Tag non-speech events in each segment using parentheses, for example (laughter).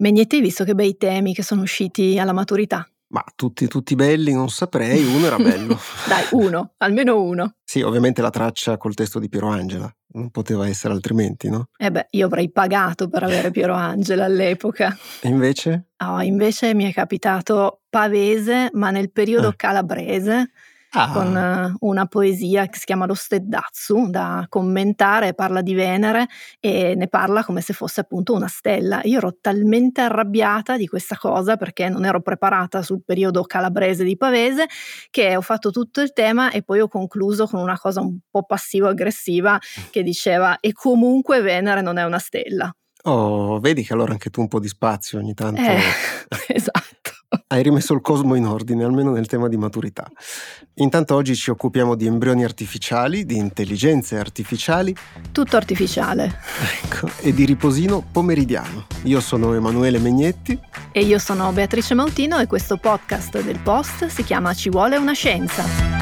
Megnetti, hai visto che bei temi che sono usciti alla maturità? Ma tutti, tutti belli, non saprei, uno era bello. (laughs) Dai, uno, almeno uno. Sì, ovviamente la traccia col testo di Piero Angela, non poteva essere altrimenti, no? Eh beh, io avrei pagato per avere (laughs) Piero Angela all'epoca. E invece? Oh, invece mi è capitato pavese, ma nel periodo Eh. calabrese, Ah, con eh, una poesia che si chiama Lo Stedazzu, da commentare, parla di Venere e ne parla come se fosse appunto una stella. Io ero talmente arrabbiata di questa cosa perché non ero preparata sul periodo calabrese di Pavese che ho fatto tutto il tema e poi ho concluso con una cosa un po' passivo-aggressiva che diceva e comunque Venere non è una stella. Oh, vedi che allora anche tu un po' di spazio ogni tanto. Eh, (laughs) esatto. Hai rimesso il cosmo in ordine, almeno nel tema di maturità. Intanto oggi ci occupiamo di embrioni artificiali, di intelligenze artificiali Tutto artificiale. ecco, e di riposino pomeridiano. Io sono Emanuele Megnetti. E io sono Beatrice Mautino e questo podcast del Post si chiama Ci vuole una scienza.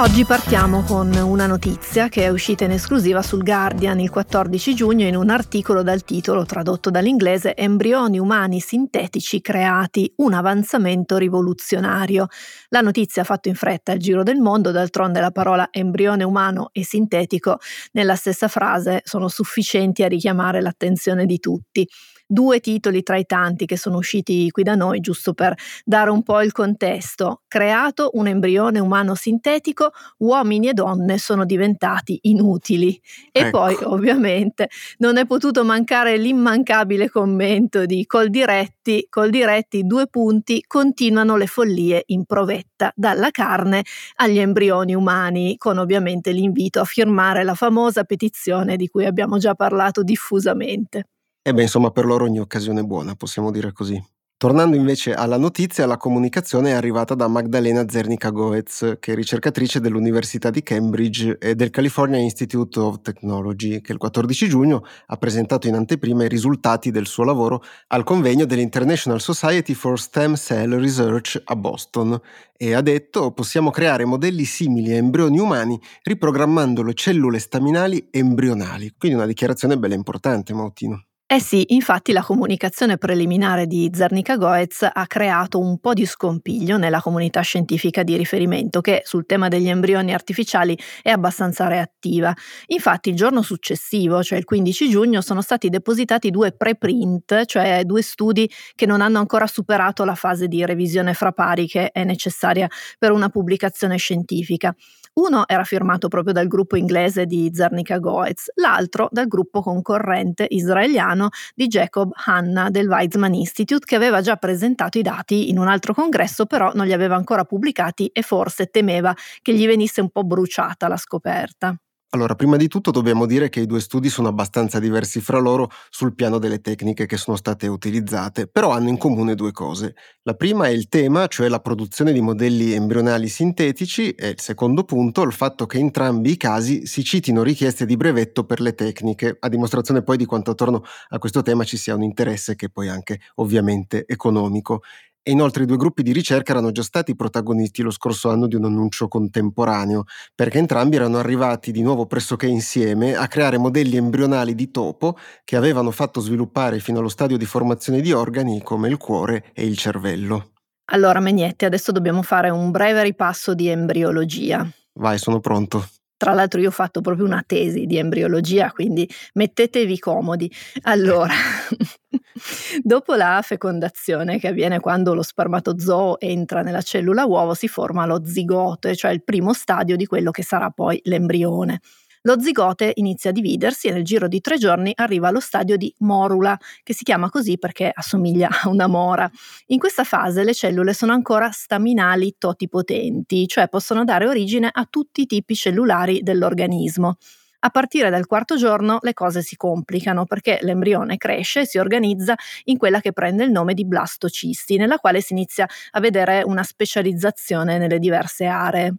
Oggi partiamo con una notizia che è uscita in esclusiva sul Guardian il 14 giugno in un articolo dal titolo tradotto dall'inglese Embrioni umani sintetici creati, un avanzamento rivoluzionario. La notizia ha fatto in fretta il giro del mondo, d'altronde la parola embrione umano e sintetico nella stessa frase sono sufficienti a richiamare l'attenzione di tutti. Due titoli tra i tanti che sono usciti qui da noi, giusto per dare un po' il contesto. Creato un embrione umano sintetico, uomini e donne sono diventati inutili. E Ecco. poi, ovviamente, non è potuto mancare l'immancabile commento di Coldiretti, Coldiretti, due punti, continuano le follie in provetta, dalla carne agli embrioni umani, con ovviamente l'invito a firmare la famosa petizione di cui abbiamo già parlato diffusamente. E beh, insomma, per loro ogni occasione è buona, possiamo dire così. Tornando invece alla notizia, la comunicazione è arrivata da Magdalena Zernica Goetz, che è ricercatrice dell'Università di Cambridge e del California Institute of Technology, che il 14 giugno ha presentato in anteprima i risultati del suo lavoro al convegno dell'International Society for Stem Cell Research a Boston e ha detto possiamo creare modelli simili a embrioni umani riprogrammando le cellule staminali embrionali. Quindi una dichiarazione bella importante, Mautino. Eh sì, infatti la comunicazione preliminare di Zernica Goetz ha creato un po' di scompiglio nella comunità scientifica di riferimento che sul tema degli embrioni artificiali è abbastanza reattiva. Infatti il giorno successivo, cioè il 15 giugno, sono stati depositati due preprint, cioè due studi che non hanno ancora superato la fase di revisione fra pari che è necessaria per una pubblicazione scientifica. Uno era firmato proprio dal gruppo inglese di Zernica Goetz, l'altro dal gruppo concorrente israeliano di Jacob Hanna del Weizmann Institute che aveva già presentato i dati in un altro congresso però non li aveva ancora pubblicati e forse temeva che gli venisse un po' bruciata la scoperta. Allora, prima di tutto dobbiamo dire che i due studi sono abbastanza diversi fra loro sul piano delle tecniche che sono state utilizzate, però hanno in comune due cose. La prima è il tema, cioè la produzione di modelli embrionali sintetici, e il secondo punto, il fatto che in entrambi i casi si citino richieste di brevetto per le tecniche, a dimostrazione poi di quanto attorno a questo tema ci sia un interesse che poi anche ovviamente economico. E inoltre i due gruppi di ricerca erano già stati protagonisti lo scorso anno di un annuncio contemporaneo, perché entrambi erano arrivati di nuovo pressoché insieme a creare modelli embrionali di topo che avevano fatto sviluppare fino allo stadio di formazione di organi come il cuore e il cervello. Allora, Megnetti, adesso dobbiamo fare un breve ripasso di embriologia. Vai, sono pronto. Tra l'altro io ho fatto proprio una tesi di embriologia, quindi mettetevi comodi. Allora, (laughs) dopo la fecondazione che avviene quando lo spermatozoo entra nella cellula uovo, si forma lo zigote, cioè il primo stadio di quello che sarà poi l'embrione. Lo zigote inizia a dividersi e nel giro di tre giorni arriva allo stadio di morula, che si chiama così perché assomiglia a una mora. In questa fase le cellule sono ancora staminali totipotenti, cioè possono dare origine a tutti i tipi cellulari dell'organismo. A partire dal quarto giorno le cose si complicano perché l'embrione cresce e si organizza in quella che prende il nome di blastocisti, nella quale si inizia a vedere una specializzazione nelle diverse aree.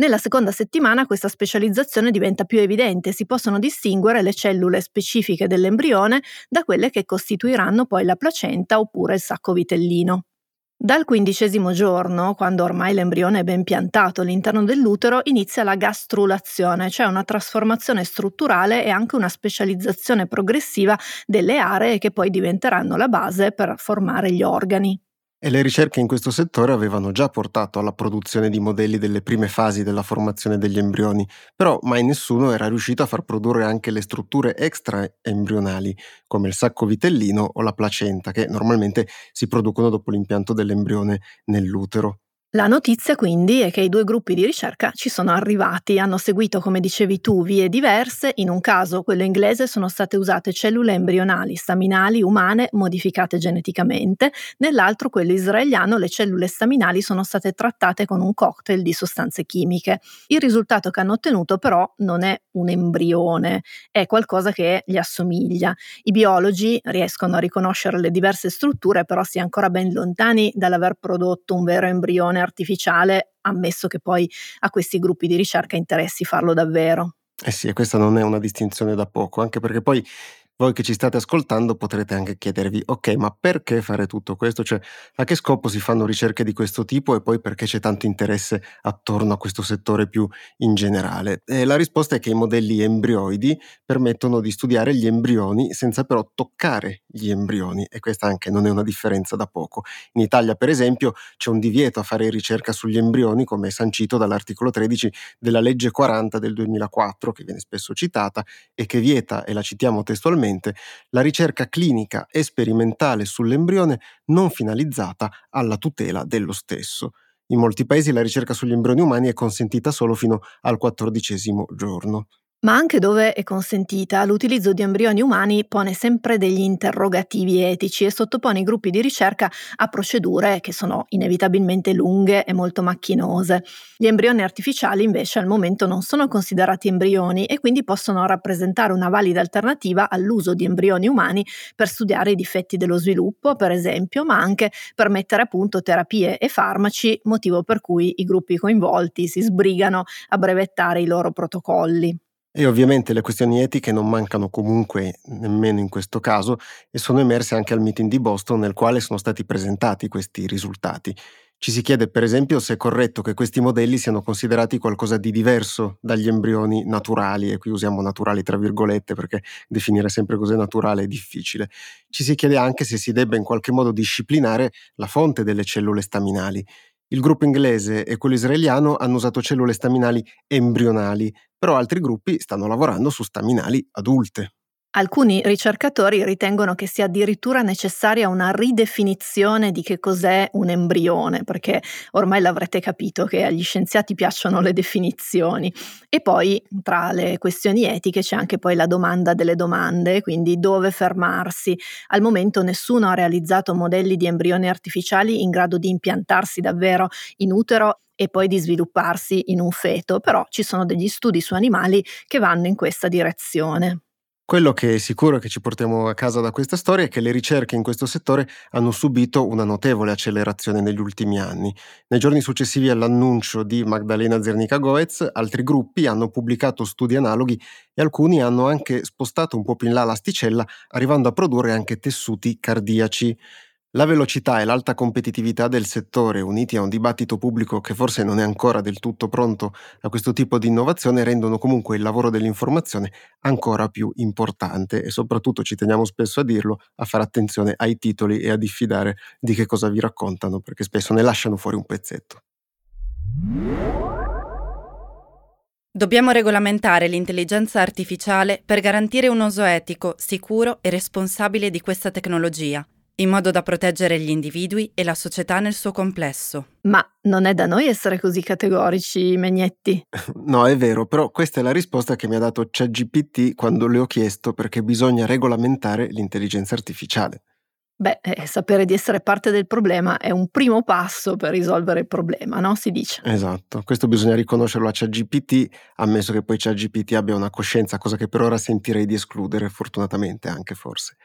Nella seconda settimana questa specializzazione diventa più evidente, si possono distinguere le cellule specifiche dell'embrione da quelle che costituiranno poi la placenta oppure il sacco vitellino. Dal quindicesimo giorno, quando ormai l'embrione è ben piantato all'interno dell'utero, inizia la gastrulazione, cioè una trasformazione strutturale e anche una specializzazione progressiva delle aree che poi diventeranno la base per formare gli organi. E le ricerche in questo settore avevano già portato alla produzione di modelli delle prime fasi della formazione degli embrioni, però mai nessuno era riuscito a far produrre anche le strutture extraembrionali, come il sacco vitellino o la placenta, che normalmente si producono dopo l'impianto dell'embrione nell'utero. La notizia quindi è che i due gruppi di ricerca ci sono arrivati, hanno seguito, come dicevi tu, vie diverse. In un caso, quello inglese, sono state usate cellule embrionali staminali umane modificate geneticamente, nell'altro, quello israeliano, le cellule staminali sono state trattate con un cocktail di sostanze chimiche. Il risultato che hanno ottenuto però non è un embrione, è qualcosa che gli assomiglia. I biologi riescono a riconoscere le diverse strutture, però si è ancora ben lontani dall'aver prodotto un vero embrione artificiale, ammesso che poi a questi gruppi di ricerca interessi farlo davvero. Eh sì, e questa non è una distinzione da poco, anche perché poi voi che ci state ascoltando potrete anche chiedervi, ok, ma perché fare tutto questo? Cioè, a che scopo si fanno ricerche di questo tipo e poi perché c'è tanto interesse attorno a questo settore più in generale? E la risposta è che i modelli embrioidi permettono di studiare gli embrioni senza però toccare gli embrioni e questa anche non è una differenza da poco. In Italia, per esempio, c'è un divieto a fare ricerca sugli embrioni, come sancito dall'articolo 13 della legge 40 del 2004, che viene spesso citata e che vieta, e la citiamo testualmente, esclusivamente la ricerca clinica e sperimentale sull'embrione non finalizzata alla tutela dello stesso. In molti paesi la ricerca sugli embrioni umani è consentita solo fino al quattordicesimo giorno. Ma anche dove è consentita, l'utilizzo di embrioni umani pone sempre degli interrogativi etici e sottopone i gruppi di ricerca a procedure che sono inevitabilmente lunghe e molto macchinose. Gli embrioni artificiali invece al momento non sono considerati embrioni e quindi possono rappresentare una valida alternativa all'uso di embrioni umani per studiare i difetti dello sviluppo, per esempio, ma anche per mettere a punto terapie e farmaci, motivo per cui i gruppi coinvolti si sbrigano a brevettare i loro protocolli. E ovviamente le questioni etiche non mancano comunque nemmeno in questo caso e sono emerse anche al meeting di Boston nel quale sono stati presentati questi risultati. Ci si chiede per esempio se è corretto che questi modelli siano considerati qualcosa di diverso dagli embrioni naturali, e qui usiamo naturali tra virgolette perché definire sempre cos'è naturale è difficile. Ci si chiede anche se si debba in qualche modo disciplinare la fonte delle cellule staminali. Il gruppo inglese e quello israeliano hanno usato cellule staminali embrionali, però altri gruppi stanno lavorando su staminali adulte. Alcuni ricercatori ritengono che sia addirittura necessaria una ridefinizione di che cos'è un embrione, perché ormai l'avrete capito che agli scienziati piacciono le definizioni. E poi tra le questioni etiche c'è anche poi la domanda delle domande, quindi dove fermarsi. Al momento nessuno ha realizzato modelli di embrioni artificiali in grado di impiantarsi davvero in utero e poi di svilupparsi in un feto, però ci sono degli studi su animali che vanno in questa direzione. Quello che è sicuro che ci portiamo a casa da questa storia è che le ricerche in questo settore hanno subito una notevole accelerazione negli ultimi anni. Nei giorni successivi all'annuncio di Magdalena Zernica-Goetz, altri gruppi hanno pubblicato studi analoghi e alcuni hanno anche spostato un po' più in là l'asticella, arrivando a produrre anche tessuti cardiaci. La velocità e l'alta competitività del settore, uniti a un dibattito pubblico che forse non è ancora del tutto pronto a questo tipo di innovazione, rendono comunque il lavoro dell'informazione ancora più importante e soprattutto, ci teniamo spesso a dirlo, a fare attenzione ai titoli e a diffidare di che cosa vi raccontano, perché spesso ne lasciano fuori un pezzetto. Dobbiamo regolamentare l'intelligenza artificiale per garantire un uso etico, sicuro e responsabile di questa tecnologia in modo da proteggere gli individui e la società nel suo complesso. Ma non è da noi essere così categorici, Megnetti. No, è vero, però questa è la risposta che mi ha dato ChatGPT quando le ho chiesto perché bisogna regolamentare l'intelligenza artificiale. Beh, eh, sapere di essere parte del problema è un primo passo per risolvere il problema, no? Si dice. Esatto, questo bisogna riconoscerlo a ChatGPT, ammesso che poi ChatGPT abbia una coscienza, cosa che per ora sentirei di escludere, fortunatamente anche forse.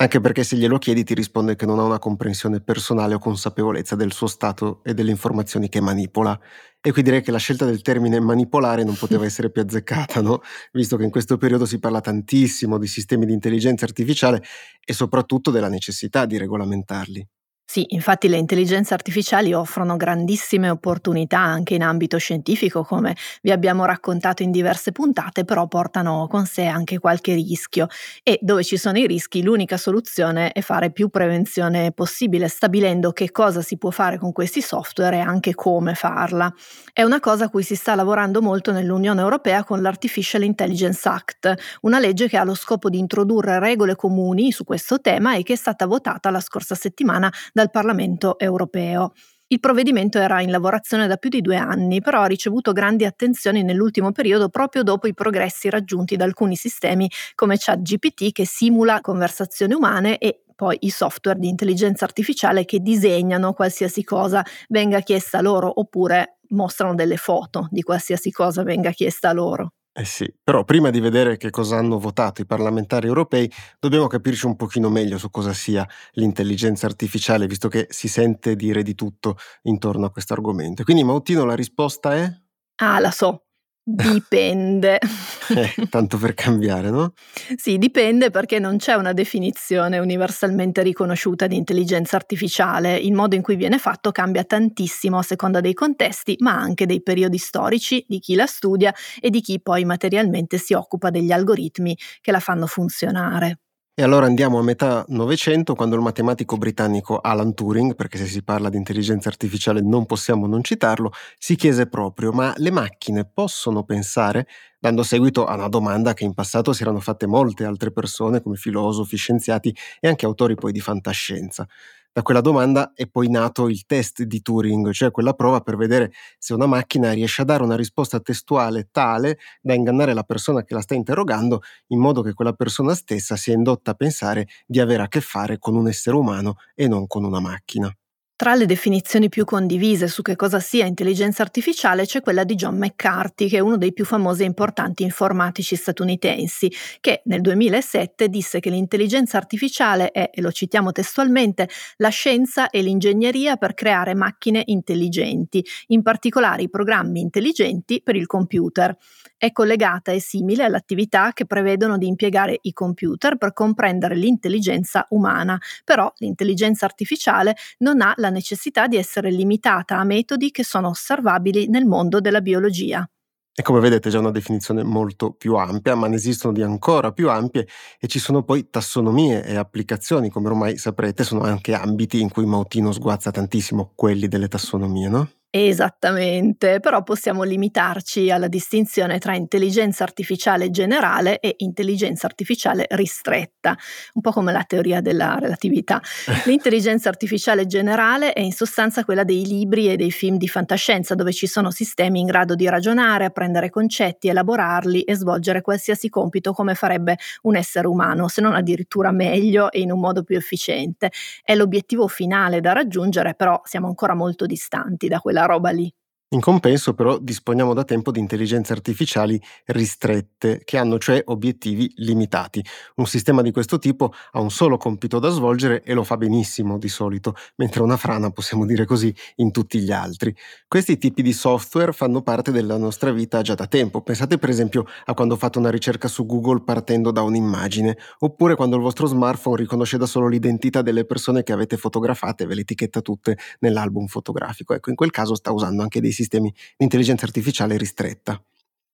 Anche perché se glielo chiedi ti risponde che non ha una comprensione personale o consapevolezza del suo stato e delle informazioni che manipola. E qui direi che la scelta del termine manipolare non poteva essere più azzeccata, no? Visto che in questo periodo si parla tantissimo di sistemi di intelligenza artificiale e soprattutto della necessità di regolamentarli. Sì, infatti le intelligenze artificiali offrono grandissime opportunità anche in ambito scientifico, come vi abbiamo raccontato in diverse puntate, però portano con sé anche qualche rischio e dove ci sono i rischi l'unica soluzione è fare più prevenzione possibile, stabilendo che cosa si può fare con questi software e anche come farla. È una cosa a cui si sta lavorando molto nell'Unione Europea con l'Artificial Intelligence Act, una legge che ha lo scopo di introdurre regole comuni su questo tema e che è stata votata la scorsa settimana dal Parlamento europeo. Il provvedimento era in lavorazione da più di due anni, però ha ricevuto grandi attenzioni nell'ultimo periodo proprio dopo i progressi raggiunti da alcuni sistemi come ChatGPT che simula conversazioni umane e poi i software di intelligenza artificiale che disegnano qualsiasi cosa venga chiesta loro oppure mostrano delle foto di qualsiasi cosa venga chiesta loro. Eh sì, però prima di vedere che cosa hanno votato i parlamentari europei, dobbiamo capirci un pochino meglio su cosa sia l'intelligenza artificiale, visto che si sente dire di tutto intorno a questo argomento. Quindi Mautino la risposta è? Ah, la so. Dipende. (laughs) Eh, tanto per cambiare, no? Sì, dipende perché non c'è una definizione universalmente riconosciuta di intelligenza artificiale. Il modo in cui viene fatto cambia tantissimo a seconda dei contesti, ma anche dei periodi storici, di chi la studia e di chi poi materialmente si occupa degli algoritmi che la fanno funzionare. E allora andiamo a metà Novecento, quando il matematico britannico Alan Turing, perché se si parla di intelligenza artificiale non possiamo non citarlo, si chiese proprio, ma le macchine possono pensare? Dando seguito a una domanda che in passato si erano fatte molte altre persone, come filosofi, scienziati e anche autori poi di fantascienza. Da quella domanda è poi nato il test di Turing, cioè quella prova per vedere se una macchina riesce a dare una risposta testuale tale da ingannare la persona che la sta interrogando, in modo che quella persona stessa sia indotta a pensare di avere a che fare con un essere umano e non con una macchina. Tra le definizioni più condivise su che cosa sia intelligenza artificiale c'è quella di John McCarthy, che è uno dei più famosi e importanti informatici statunitensi, che nel 2007 disse che l'intelligenza artificiale è, e lo citiamo testualmente, la scienza e l'ingegneria per creare macchine intelligenti, in particolare i programmi intelligenti per il computer è collegata e simile all'attività che prevedono di impiegare i computer per comprendere l'intelligenza umana, però l'intelligenza artificiale non ha la necessità di essere limitata a metodi che sono osservabili nel mondo della biologia. E come vedete è già una definizione molto più ampia, ma ne esistono di ancora più ampie e ci sono poi tassonomie e applicazioni, come ormai saprete, sono anche ambiti in cui Mautino sguazza tantissimo quelli delle tassonomie, no? Esattamente, però possiamo limitarci alla distinzione tra intelligenza artificiale generale e intelligenza artificiale ristretta, un po' come la teoria della relatività. (laughs) L'intelligenza artificiale generale è in sostanza quella dei libri e dei film di fantascienza, dove ci sono sistemi in grado di ragionare, apprendere concetti, elaborarli e svolgere qualsiasi compito come farebbe un essere umano, se non addirittura meglio e in un modo più efficiente. È l'obiettivo finale da raggiungere, però siamo ancora molto distanti da quella quella roba lì. In compenso però disponiamo da tempo di intelligenze artificiali ristrette, che hanno cioè obiettivi limitati. Un sistema di questo tipo ha un solo compito da svolgere e lo fa benissimo di solito, mentre una frana, possiamo dire così, in tutti gli altri. Questi tipi di software fanno parte della nostra vita già da tempo. Pensate per esempio a quando fate una ricerca su Google partendo da un'immagine, oppure quando il vostro smartphone riconosce da solo l'identità delle persone che avete fotografate e ve le etichetta tutte nell'album fotografico. Ecco, in quel caso sta usando anche dei sistemi di intelligenza artificiale ristretta.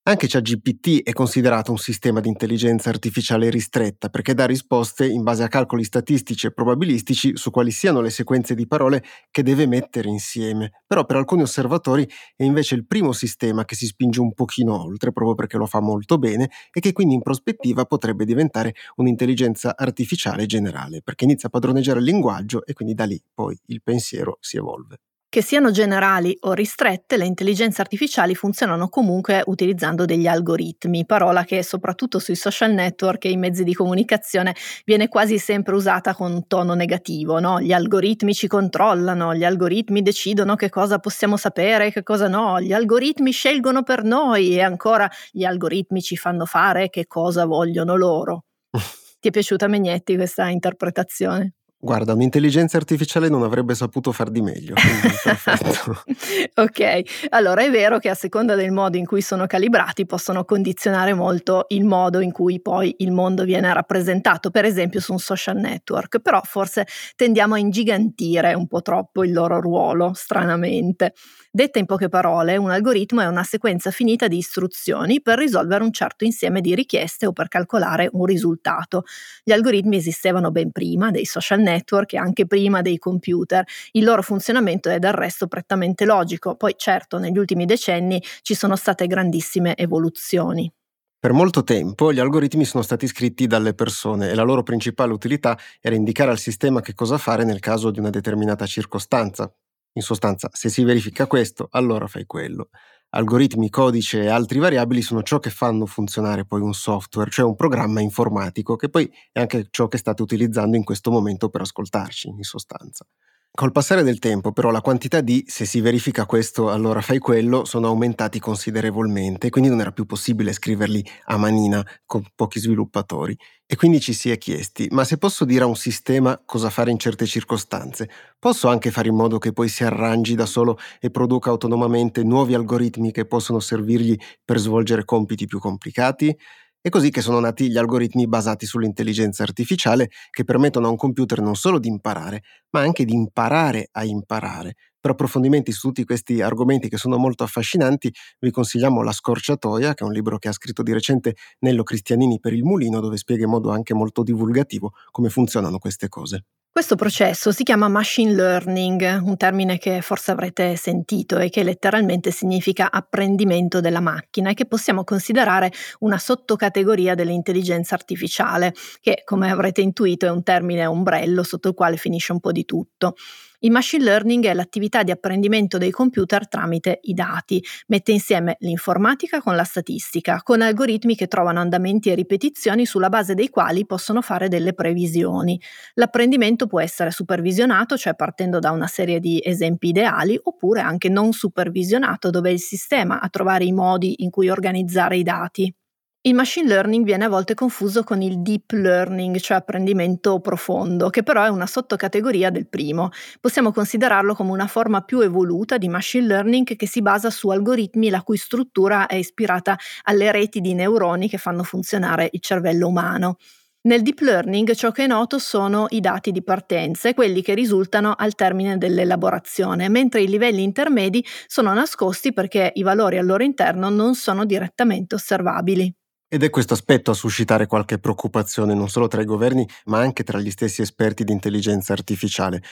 Anche ChatGPT è considerato un sistema di intelligenza artificiale ristretta perché dà risposte in base a calcoli statistici e probabilistici su quali siano le sequenze di parole che deve mettere insieme. Però per alcuni osservatori è invece il primo sistema che si spinge un pochino oltre proprio perché lo fa molto bene e che quindi in prospettiva potrebbe diventare un'intelligenza artificiale generale perché inizia a padroneggiare il linguaggio e quindi da lì poi il pensiero si evolve. Che siano generali o ristrette, le intelligenze artificiali funzionano comunque utilizzando degli algoritmi, parola che soprattutto sui social network e i mezzi di comunicazione viene quasi sempre usata con tono negativo. No? Gli algoritmi ci controllano, gli algoritmi decidono che cosa possiamo sapere e che cosa no, gli algoritmi scelgono per noi e ancora gli algoritmi ci fanno fare che cosa vogliono loro. (laughs) Ti è piaciuta Megnetti questa interpretazione? Guarda, un'intelligenza artificiale non avrebbe saputo far di meglio. (laughs) ok, allora è vero che a seconda del modo in cui sono calibrati possono condizionare molto il modo in cui poi il mondo viene rappresentato, per esempio su un social network, però forse tendiamo a ingigantire un po' troppo il loro ruolo, stranamente. Detta in poche parole, un algoritmo è una sequenza finita di istruzioni per risolvere un certo insieme di richieste o per calcolare un risultato. Gli algoritmi esistevano ben prima dei social network e anche prima dei computer. Il loro funzionamento è del resto prettamente logico, poi certo negli ultimi decenni ci sono state grandissime evoluzioni. Per molto tempo gli algoritmi sono stati scritti dalle persone e la loro principale utilità era indicare al sistema che cosa fare nel caso di una determinata circostanza, in sostanza, se si verifica questo, allora fai quello. Algoritmi, codice e altri variabili sono ciò che fanno funzionare poi un software, cioè un programma informatico, che poi è anche ciò che state utilizzando in questo momento per ascoltarci, in sostanza. Col passare del tempo, però, la quantità di se si verifica questo, allora fai quello, sono aumentati considerevolmente, quindi non era più possibile scriverli a manina con pochi sviluppatori. E quindi ci si è chiesti, ma se posso dire a un sistema cosa fare in certe circostanze, posso anche fare in modo che poi si arrangi da solo e produca autonomamente nuovi algoritmi che possono servirgli per svolgere compiti più complicati? È così che sono nati gli algoritmi basati sull'intelligenza artificiale che permettono a un computer non solo di imparare, ma anche di imparare a imparare. Per approfondimenti su tutti questi argomenti che sono molto affascinanti, vi consigliamo La scorciatoia, che è un libro che ha scritto di recente Nello Cristianini per il Mulino, dove spiega in modo anche molto divulgativo come funzionano queste cose. Questo processo si chiama machine learning, un termine che forse avrete sentito e che letteralmente significa apprendimento della macchina e che possiamo considerare una sottocategoria dell'intelligenza artificiale, che come avrete intuito è un termine ombrello sotto il quale finisce un po' di tutto. Il machine learning è l'attività di apprendimento dei computer tramite i dati, mette insieme l'informatica con la statistica, con algoritmi che trovano andamenti e ripetizioni sulla base dei quali possono fare delle previsioni. L'apprendimento può essere supervisionato, cioè partendo da una serie di esempi ideali, oppure anche non supervisionato, dove è il sistema a trovare i modi in cui organizzare i dati. Il machine learning viene a volte confuso con il deep learning, cioè apprendimento profondo, che però è una sottocategoria del primo. Possiamo considerarlo come una forma più evoluta di machine learning che si basa su algoritmi la cui struttura è ispirata alle reti di neuroni che fanno funzionare il cervello umano. Nel deep learning ciò che è noto sono i dati di partenza e quelli che risultano al termine dell'elaborazione, mentre i livelli intermedi sono nascosti perché i valori al loro interno non sono direttamente osservabili. Ed è questo aspetto a suscitare qualche preoccupazione non solo tra i governi, ma anche tra gli stessi esperti di intelligenza artificiale.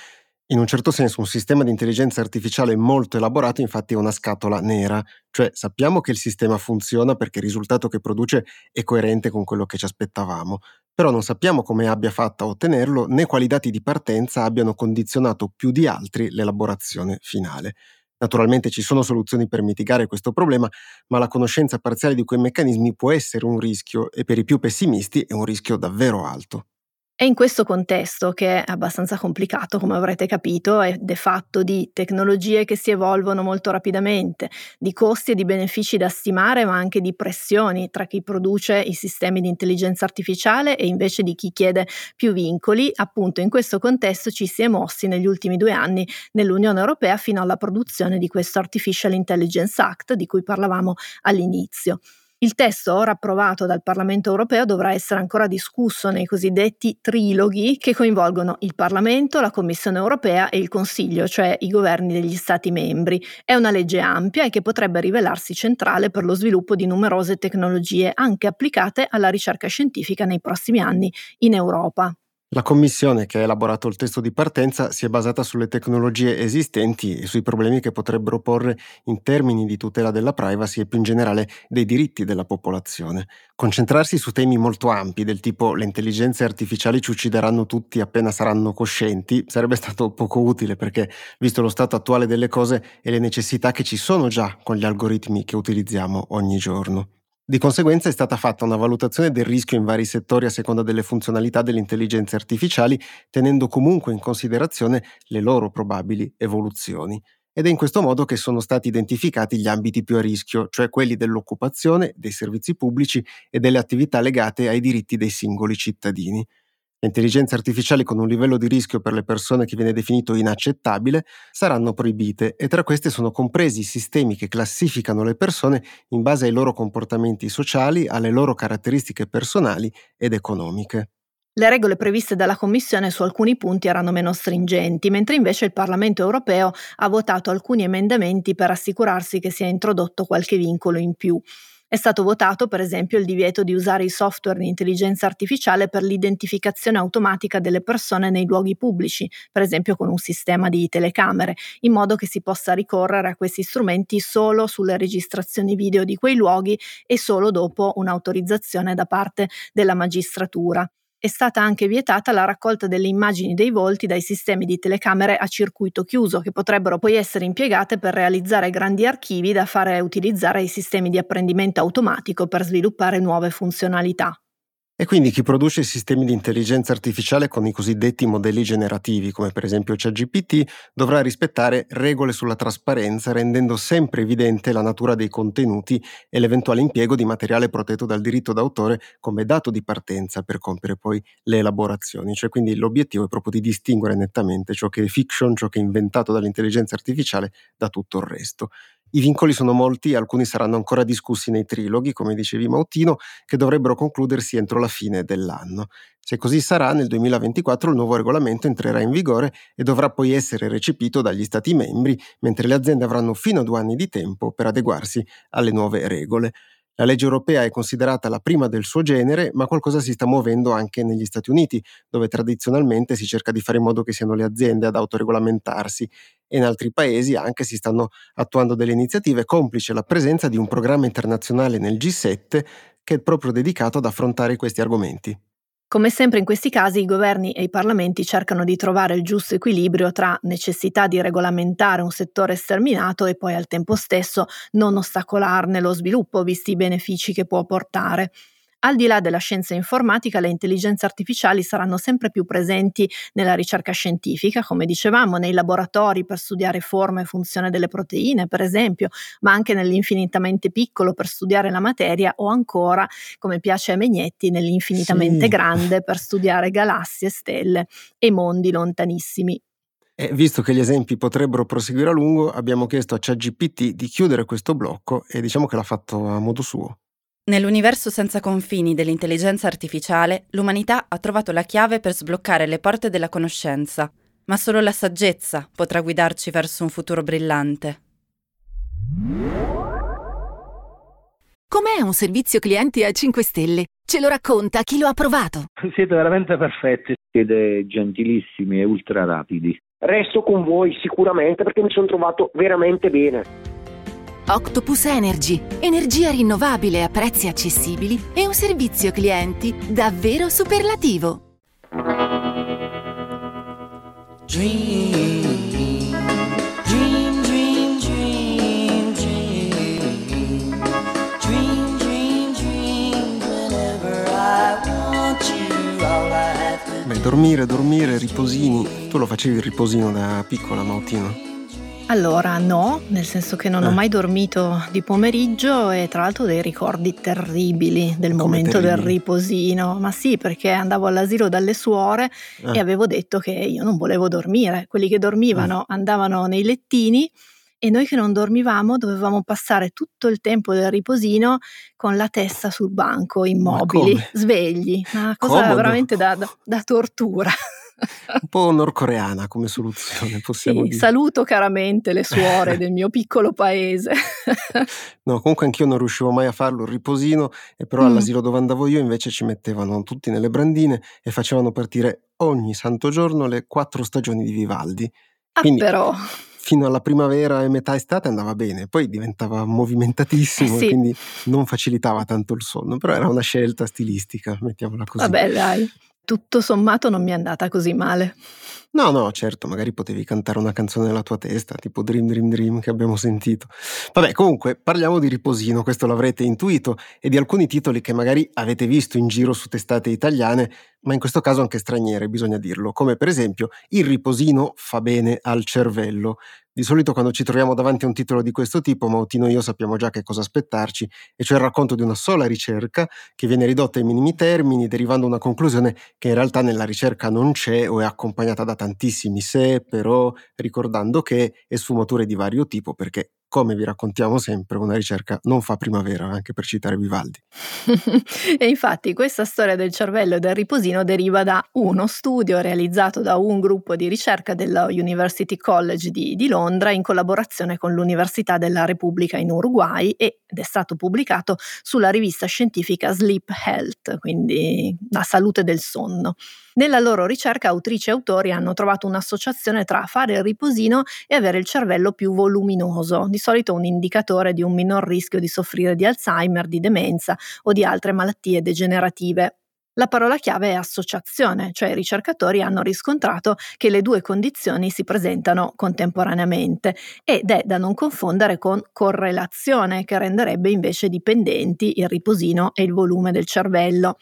In un certo senso un sistema di intelligenza artificiale molto elaborato infatti è una scatola nera, cioè sappiamo che il sistema funziona perché il risultato che produce è coerente con quello che ci aspettavamo, però non sappiamo come abbia fatto a ottenerlo né quali dati di partenza abbiano condizionato più di altri l'elaborazione finale. Naturalmente ci sono soluzioni per mitigare questo problema, ma la conoscenza parziale di quei meccanismi può essere un rischio e per i più pessimisti è un rischio davvero alto. È in questo contesto che è abbastanza complicato, come avrete capito, ed è fatto di tecnologie che si evolvono molto rapidamente, di costi e di benefici da stimare, ma anche di pressioni tra chi produce i sistemi di intelligenza artificiale e invece di chi chiede più vincoli. Appunto, in questo contesto ci si è mossi negli ultimi due anni nell'Unione Europea fino alla produzione di questo Artificial Intelligence Act di cui parlavamo all'inizio. Il testo, ora approvato dal Parlamento europeo, dovrà essere ancora discusso nei cosiddetti triloghi che coinvolgono il Parlamento, la Commissione europea e il Consiglio, cioè i governi degli Stati membri. È una legge ampia e che potrebbe rivelarsi centrale per lo sviluppo di numerose tecnologie anche applicate alla ricerca scientifica nei prossimi anni in Europa. La commissione che ha elaborato il testo di partenza si è basata sulle tecnologie esistenti e sui problemi che potrebbero porre in termini di tutela della privacy e più in generale dei diritti della popolazione. Concentrarsi su temi molto ampi del tipo le intelligenze artificiali ci uccideranno tutti appena saranno coscienti sarebbe stato poco utile perché, visto lo stato attuale delle cose e le necessità che ci sono già con gli algoritmi che utilizziamo ogni giorno. Di conseguenza è stata fatta una valutazione del rischio in vari settori a seconda delle funzionalità delle intelligenze artificiali, tenendo comunque in considerazione le loro probabili evoluzioni. Ed è in questo modo che sono stati identificati gli ambiti più a rischio, cioè quelli dell'occupazione, dei servizi pubblici e delle attività legate ai diritti dei singoli cittadini. Intelligenze artificiali con un livello di rischio per le persone che viene definito inaccettabile saranno proibite e tra queste sono compresi i sistemi che classificano le persone in base ai loro comportamenti sociali, alle loro caratteristiche personali ed economiche. Le regole previste dalla Commissione su alcuni punti erano meno stringenti, mentre invece il Parlamento europeo ha votato alcuni emendamenti per assicurarsi che sia introdotto qualche vincolo in più. È stato votato, per esempio, il divieto di usare i software di intelligenza artificiale per l'identificazione automatica delle persone nei luoghi pubblici, per esempio con un sistema di telecamere, in modo che si possa ricorrere a questi strumenti solo sulle registrazioni video di quei luoghi e solo dopo un'autorizzazione da parte della magistratura è stata anche vietata la raccolta delle immagini dei volti dai sistemi di telecamere a circuito chiuso, che potrebbero poi essere impiegate per realizzare grandi archivi da fare utilizzare ai sistemi di apprendimento automatico per sviluppare nuove funzionalità. E quindi chi produce sistemi di intelligenza artificiale con i cosiddetti modelli generativi, come per esempio ChatGPT, dovrà rispettare regole sulla trasparenza, rendendo sempre evidente la natura dei contenuti e l'eventuale impiego di materiale protetto dal diritto d'autore come dato di partenza per compiere poi le elaborazioni. Cioè quindi l'obiettivo è proprio di distinguere nettamente ciò che è fiction, ciò che è inventato dall'intelligenza artificiale da tutto il resto. I vincoli sono molti alcuni saranno ancora discussi nei triloghi, come dicevi Mautino, che dovrebbero concludersi entro la fine dell'anno. Se così sarà, nel 2024 il nuovo regolamento entrerà in vigore e dovrà poi essere recepito dagli Stati membri, mentre le aziende avranno fino a due anni di tempo per adeguarsi alle nuove regole. La legge europea è considerata la prima del suo genere, ma qualcosa si sta muovendo anche negli Stati Uniti, dove tradizionalmente si cerca di fare in modo che siano le aziende ad autoregolamentarsi e in altri paesi anche si stanno attuando delle iniziative complice la presenza di un programma internazionale nel G7 che è proprio dedicato ad affrontare questi argomenti. Come sempre in questi casi i governi e i parlamenti cercano di trovare il giusto equilibrio tra necessità di regolamentare un settore sterminato e poi al tempo stesso non ostacolarne lo sviluppo visti i benefici che può portare. Al di là della scienza informatica, le intelligenze artificiali saranno sempre più presenti nella ricerca scientifica, come dicevamo, nei laboratori per studiare forma e funzione delle proteine, per esempio, ma anche nell'infinitamente piccolo per studiare la materia o ancora, come piace a Megnetti, nell'infinitamente sì. grande per studiare galassie, stelle e mondi lontanissimi. E visto che gli esempi potrebbero proseguire a lungo, abbiamo chiesto a ChatGPT di chiudere questo blocco e diciamo che l'ha fatto a modo suo. Nell'universo senza confini dell'intelligenza artificiale, l'umanità ha trovato la chiave per sbloccare le porte della conoscenza, ma solo la saggezza potrà guidarci verso un futuro brillante. Com'è un servizio clienti a 5 stelle? Ce lo racconta chi lo ha provato. Siete veramente perfetti, siete gentilissimi e ultra rapidi. Resto con voi sicuramente perché mi sono trovato veramente bene. Octopus Energy, energia rinnovabile a prezzi accessibili e un servizio clienti davvero superlativo. Dream, Beh, dormire, dormire, riposini. Tu lo facevi il riposino da piccola, Mautino? Allora, no, nel senso che non eh. ho mai dormito di pomeriggio e tra l'altro dei ricordi terribili del Come momento terribili? del riposino. Ma sì, perché andavo all'asilo dalle suore eh. e avevo detto che io non volevo dormire. Quelli che dormivano eh. andavano nei lettini e noi che non dormivamo dovevamo passare tutto il tempo del riposino con la testa sul banco, immobili, svegli. Una cosa Comodo. veramente da, da, da tortura. Un po' nordcoreana come soluzione, possiamo sì, dire. Saluto caramente le suore (laughs) del mio piccolo paese. no, comunque anch'io non riuscivo mai a farlo, il riposino, e però mm. all'asilo dove andavo io invece ci mettevano tutti nelle brandine e facevano partire ogni santo giorno le quattro stagioni di Vivaldi. Ah, Quindi, però fino alla primavera e metà estate andava bene, poi diventava movimentatissimo sì. e quindi non facilitava tanto il sonno, però era una scelta stilistica, mettiamola così. Vabbè, dai tutto sommato non mi è andata così male. No, no, certo, magari potevi cantare una canzone nella tua testa, tipo Dream Dream Dream che abbiamo sentito. Vabbè, comunque, parliamo di riposino, questo l'avrete intuito, e di alcuni titoli che magari avete visto in giro su testate italiane, ma in questo caso anche straniere, bisogna dirlo, come per esempio Il riposino fa bene al cervello. Di solito quando ci troviamo davanti a un titolo di questo tipo, Mautino e io sappiamo già che cosa aspettarci, e cioè il racconto di una sola ricerca che viene ridotta ai minimi termini, derivando una conclusione che in realtà nella ricerca non c'è o è accompagnata da tantissimi se, però, ricordando che è sfumature di vario tipo, perché come vi raccontiamo sempre, una ricerca non fa primavera, anche per citare Vivaldi. (laughs) e infatti questa storia del cervello e del riposino deriva da uno studio realizzato da un gruppo di ricerca della University College di, di Londra in collaborazione con l'Università della Repubblica in Uruguay ed è stato pubblicato sulla rivista scientifica Sleep Health, quindi la salute del sonno. Nella loro ricerca autrici e autori hanno trovato un'associazione tra fare il riposino e avere il cervello più voluminoso, di solito un indicatore di un minor rischio di soffrire di Alzheimer, di demenza o di altre malattie degenerative. La parola chiave è associazione, cioè i ricercatori hanno riscontrato che le due condizioni si presentano contemporaneamente ed è da non confondere con correlazione, che renderebbe invece dipendenti il riposino e il volume del cervello.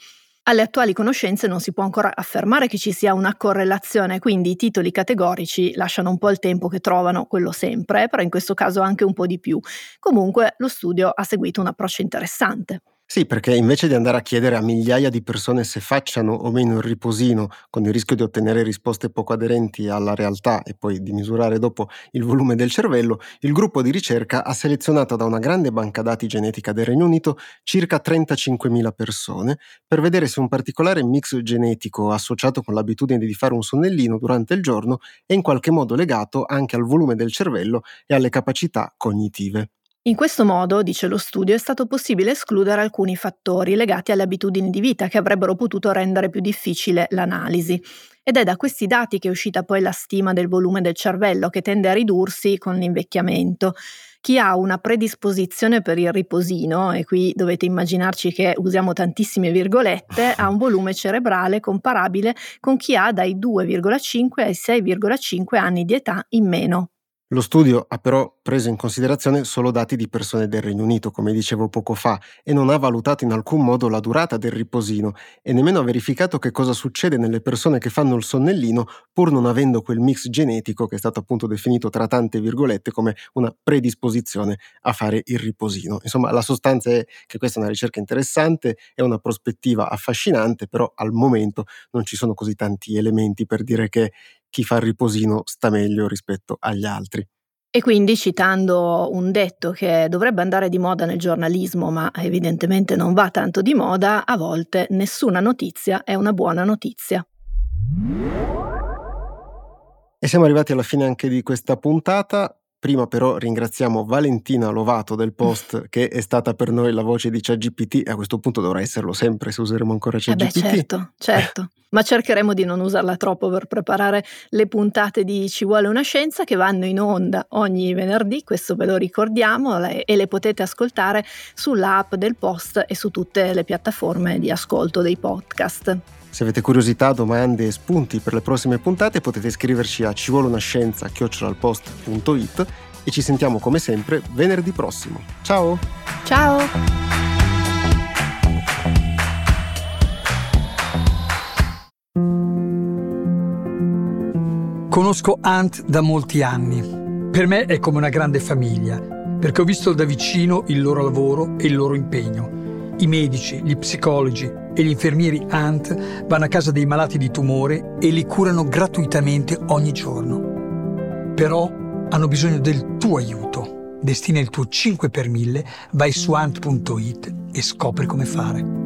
Alle attuali conoscenze non si può ancora affermare che ci sia una correlazione, quindi i titoli categorici lasciano un po' il tempo che trovano quello sempre, però in questo caso anche un po' di più. Comunque lo studio ha seguito un approccio interessante. Sì, perché invece di andare a chiedere a migliaia di persone se facciano o meno il riposino, con il rischio di ottenere risposte poco aderenti alla realtà e poi di misurare dopo il volume del cervello, il gruppo di ricerca ha selezionato da una grande banca dati genetica del Regno Unito circa 35.000 persone per vedere se un particolare mix genetico associato con l'abitudine di fare un sonnellino durante il giorno è in qualche modo legato anche al volume del cervello e alle capacità cognitive. In questo modo, dice lo studio, è stato possibile escludere alcuni fattori legati alle abitudini di vita che avrebbero potuto rendere più difficile l'analisi. Ed è da questi dati che è uscita poi la stima del volume del cervello che tende a ridursi con l'invecchiamento. Chi ha una predisposizione per il riposino, e qui dovete immaginarci che usiamo tantissime virgolette, ha un volume cerebrale comparabile con chi ha dai 2,5 ai 6,5 anni di età in meno. Lo studio ha però preso in considerazione solo dati di persone del Regno Unito, come dicevo poco fa, e non ha valutato in alcun modo la durata del riposino e nemmeno ha verificato che cosa succede nelle persone che fanno il sonnellino pur non avendo quel mix genetico che è stato appunto definito tra tante virgolette come una predisposizione a fare il riposino. Insomma, la sostanza è che questa è una ricerca interessante, è una prospettiva affascinante, però al momento non ci sono così tanti elementi per dire che chi fa il riposino sta meglio rispetto agli altri. E quindi citando un detto che dovrebbe andare di moda nel giornalismo, ma evidentemente non va tanto di moda, a volte nessuna notizia è una buona notizia. E siamo arrivati alla fine anche di questa puntata. Prima però ringraziamo Valentina Lovato del Post (laughs) che è stata per noi la voce di ChatGPT e a questo punto dovrà esserlo sempre se useremo ancora ChatGPT. Eh beh, certo, certo. Ma cercheremo di non usarla troppo per preparare le puntate di Ci vuole una scienza che vanno in onda ogni venerdì, questo ve lo ricordiamo e le potete ascoltare sull'app del Post e su tutte le piattaforme di ascolto dei podcast. Se avete curiosità, domande e spunti per le prossime puntate potete scriverci a civolunascienza.it e ci sentiamo come sempre venerdì prossimo. Ciao! Ciao! Conosco Ant da molti anni. Per me è come una grande famiglia, perché ho visto da vicino il loro lavoro e il loro impegno i medici, gli psicologi e gli infermieri ANT vanno a casa dei malati di tumore e li curano gratuitamente ogni giorno. Però hanno bisogno del tuo aiuto. Destina il tuo 5 per 1000, vai su ant.it e scopri come fare.